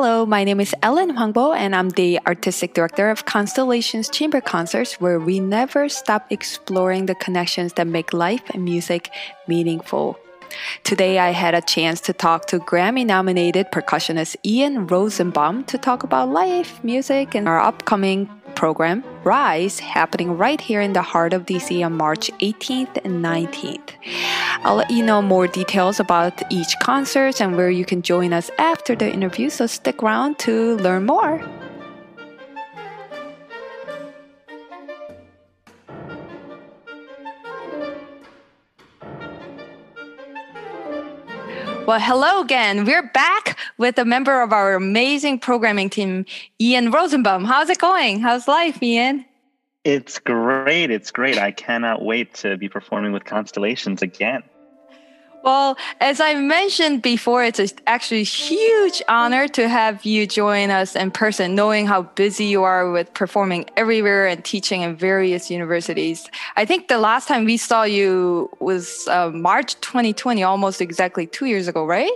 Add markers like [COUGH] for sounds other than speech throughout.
Hello, my name is Ellen Hwangbo, and I'm the artistic director of Constellations Chamber Concerts, where we never stop exploring the connections that make life and music meaningful. Today, I had a chance to talk to Grammy nominated percussionist Ian Rosenbaum to talk about life, music, and our upcoming program, Rise, happening right here in the heart of DC on March 18th and 19th. I'll let you know more details about each concert and where you can join us after the interview, so stick around to learn more. Well, hello again. We're back with a member of our amazing programming team, Ian Rosenbaum. How's it going? How's life, Ian? It's great. It's great. I cannot wait to be performing with Constellations again. Well, as I mentioned before, it's actually a huge honor to have you join us in person, knowing how busy you are with performing everywhere and teaching in various universities. I think the last time we saw you was uh, March 2020, almost exactly two years ago, right?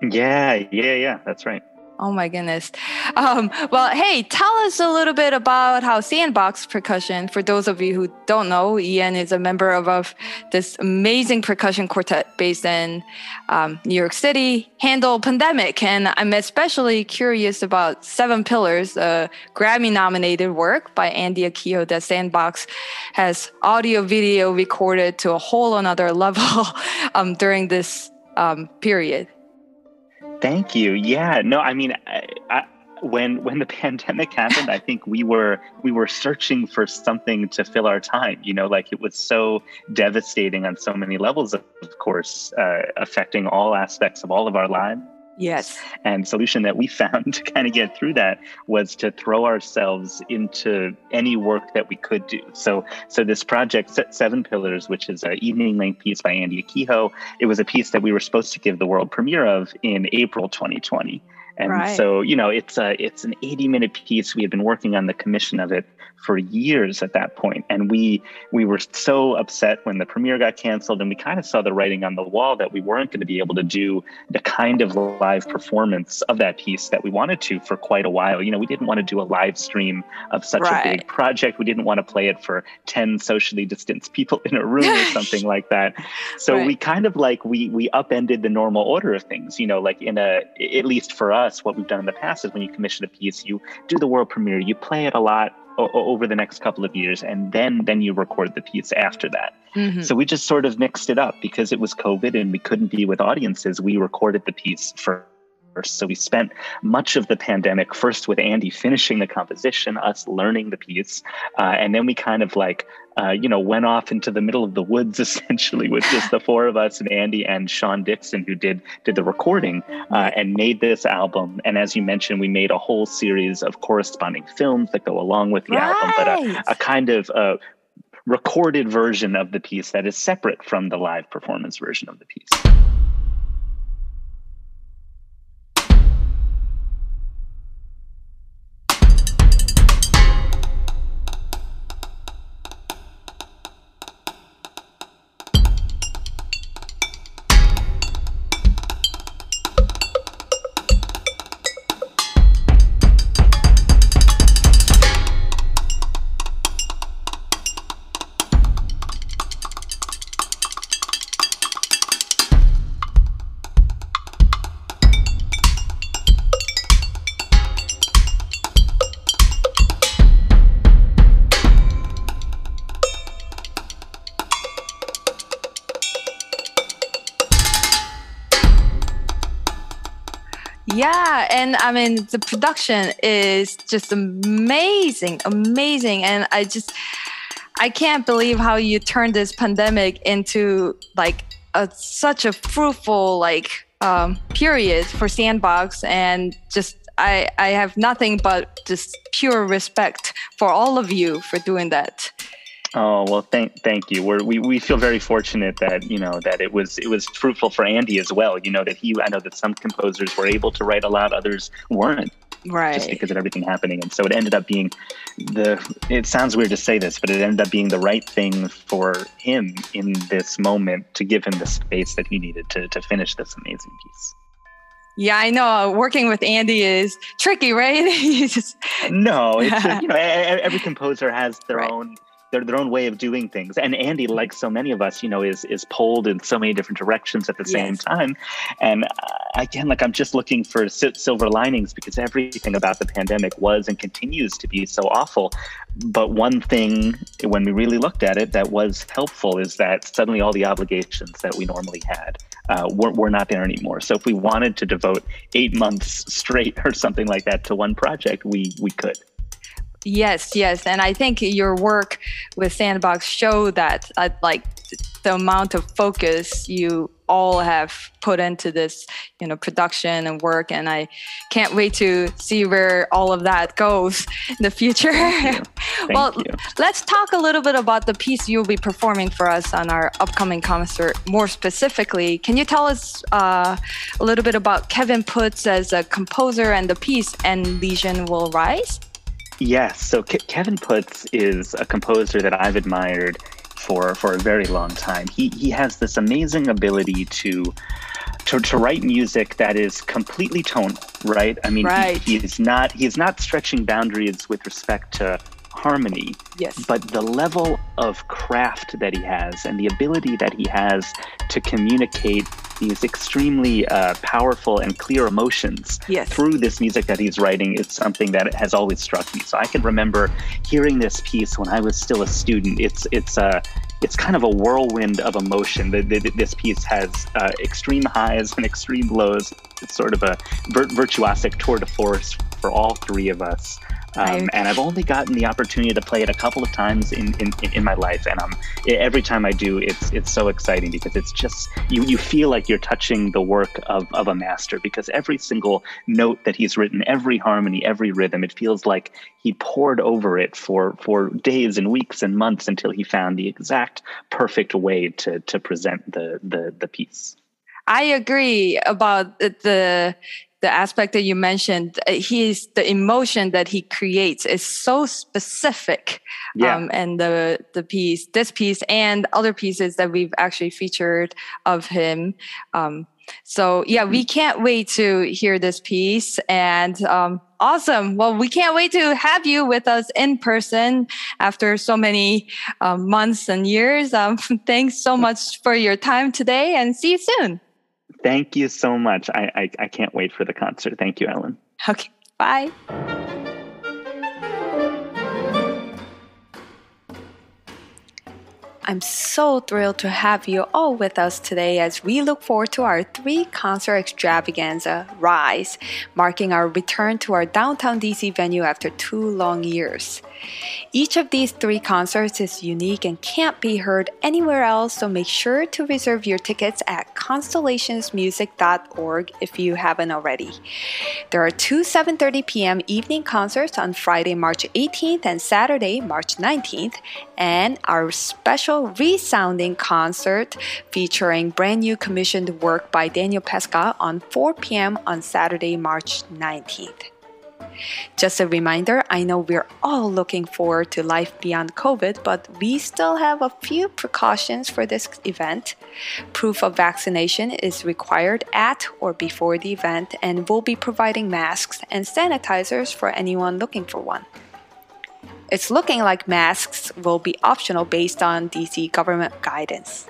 Yeah, yeah, yeah, that's right. Oh my goodness. Um, well, hey, tell us a little bit about how Sandbox Percussion, for those of you who don't know, Ian is a member of, of this amazing percussion quartet based in um, New York City, handle pandemic. And I'm especially curious about Seven Pillars, a Grammy nominated work by Andy Akiho that Sandbox has audio video recorded to a whole another [LAUGHS] level um, during this um, period. Thank you. Yeah, no, I mean, I, I, when when the [LAUGHS] pandemic happened, I think we were we were searching for something to fill our time. You know, like it was so devastating on so many levels. Of course, uh, affecting all aspects of all of our lives. Yes. And solution that we [LAUGHS] found to kind of get through that was to throw ourselves into any work that we could do. So so this project Seven Pillars, which is an evening length piece by Andy Akiho, it was a piece that we were supposed to give the world premiere of in April 2020. And right. so, you know, it's a it's an 80 minute piece. We had been working on the commission of it for years at that point, and we we were so upset when the premiere got canceled, and we kind of saw the writing on the wall that we weren't going to be able to do the kind of live performance of that piece that we wanted to for quite a while. You know, we didn't want to do a live stream of such right. a big project. We didn't want to play it for 10 socially distanced people in a room or something [LAUGHS] like that. So right. we kind of like we we upended the normal order of things. You know, like in a at least for us us, what we've done in the past is when you commission a piece, you do the world premiere, you play it a lot o- over the next couple of years, and then then you record the piece after that. Mm-hmm. So we just sort of mixed it up because it was COVID and we couldn't be with audiences. We recorded the piece first. so we spent much of the pandemic first with Andy finishing the composition, us learning the piece, uh, and then we kind of like, uh, you know, went off into the middle of the woods [LAUGHS] essentially with just the four of us and Andy and Sean Dixon who did did the recording uh, and made this album. And as you mentioned, we made a whole series of corresponding films that go along with the right. album, but a, a kind of uh, recorded version of the piece that is separate from the live performance version of the piece. Yeah, and I mean the production is just amazing, amazing, and I just I can't believe how you turned this pandemic into like a, such a fruitful like um, period for Sandbox, and just I I have nothing but just pure respect for all of you for doing that. Oh well, thank thank you. We're, we we feel very fortunate that you know that it was it was fruitful for Andy as well. You know that he I know that some composers were able to write a lot, others weren't. Right. Just because of everything happening, and so it ended up being the. It sounds weird to say this, but it ended up being the right thing for him in this moment to give him the space that he needed to to finish this amazing piece. Yeah, I know. Working with Andy is tricky, right? [LAUGHS] just... No, it's [LAUGHS] you know every composer has their right. own their, their own way of doing things. And Andy, like so many of us, you know, is is pulled in so many different directions at the yes. same time. And uh, again, like I'm just looking for silver linings because everything about the pandemic was and continues to be so awful. But one thing, when we really looked at it, that was helpful is that suddenly all the obligations that we normally had uh, were, were not there anymore. So if we wanted to devote eight months straight [LAUGHS] or something like that to one project, we we could. Yes, yes, and I think your work with Sandbox show that uh, like the amount of focus you all have put into this, you know, production and work, and I can't wait to see where all of that goes in the future. [LAUGHS] well, you. let's talk a little bit about the piece you'll be performing for us on our upcoming concert. More specifically, can you tell us uh, a little bit about Kevin Puts as a composer and the piece "And Legion Will Rise"? Yes. So Ke- Kevin Puts is a composer that I've admired for for a very long time. He he has this amazing ability to to, to write music that is completely tonal, right? I mean, right. He, he is not he is not stretching boundaries with respect to harmony. Yes. But the level of craft that he has and the ability that he has to communicate these extremely uh, powerful and clear emotions yes. through this music that he's writing is something that has always struck me. So I can remember hearing this piece when I was still a student. It's it's a uh, it's kind of a whirlwind of emotion. The, the, this piece has uh, extreme highs and [LAUGHS] extreme lows. It's sort of a vir- virtuosic tour de force for all three of us. Um, and I've only gotten the opportunity to play it a couple of times in, in, in my life, and um, every time I do, it's it's so exciting because it's just you you feel like you're touching the work of, of a master because every single note that he's written, every harmony, every rhythm, it feels like he poured over it for for days and weeks and months until he found the exact perfect way to to present the the the piece. I agree about the the aspect that you mentioned, uh, he's the emotion that he creates is so specific. Yeah. Um, and the the piece, this piece, and other pieces that we've actually featured of him. Um, so yeah, we mm-hmm. can't wait to hear this piece. And um, awesome. Well, we can't wait to have you with us in person after so many um, months and years. Um, [LAUGHS] thanks so much for your time today, and see you soon. Thank you so much. I, I, I can't wait for the concert. Thank you, Ellen. Okay. Bye. I'm so thrilled to have you all with us today as we look forward to our three concert extravaganza, Rise, marking our return to our downtown DC venue after two long years. Each of these three concerts is unique and can't be heard anywhere else, so make sure to reserve your tickets at constellationsmusic.org if you haven't already. There are two 7:30 p.m. evening concerts on Friday, March 18th and Saturday, March 19th, and our special resounding concert featuring brand new commissioned work by Daniel Pesca on 4 p.m. on Saturday, March 19th. Just a reminder I know we're all looking forward to life beyond COVID, but we still have a few precautions for this event. Proof of vaccination is required at or before the event, and we'll be providing masks and sanitizers for anyone looking for one. It's looking like masks will be optional based on DC government guidance.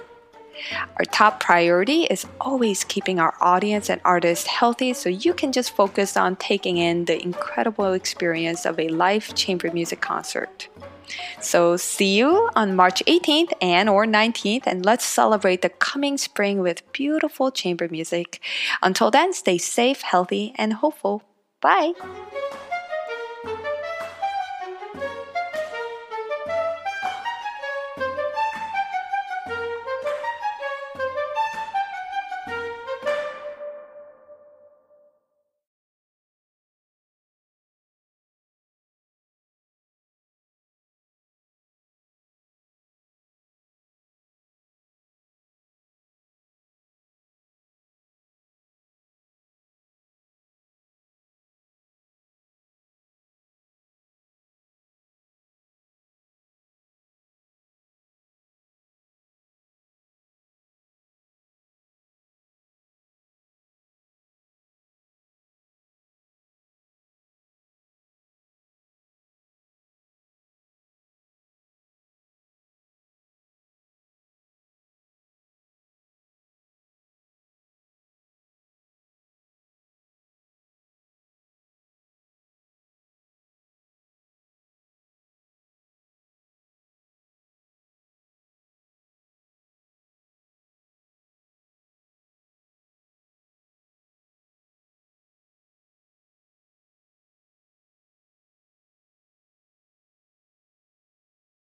Our top priority is always keeping our audience and artists healthy so you can just focus on taking in the incredible experience of a live chamber music concert. So see you on March 18th and or 19th and let's celebrate the coming spring with beautiful chamber music. Until then, stay safe, healthy, and hopeful. Bye.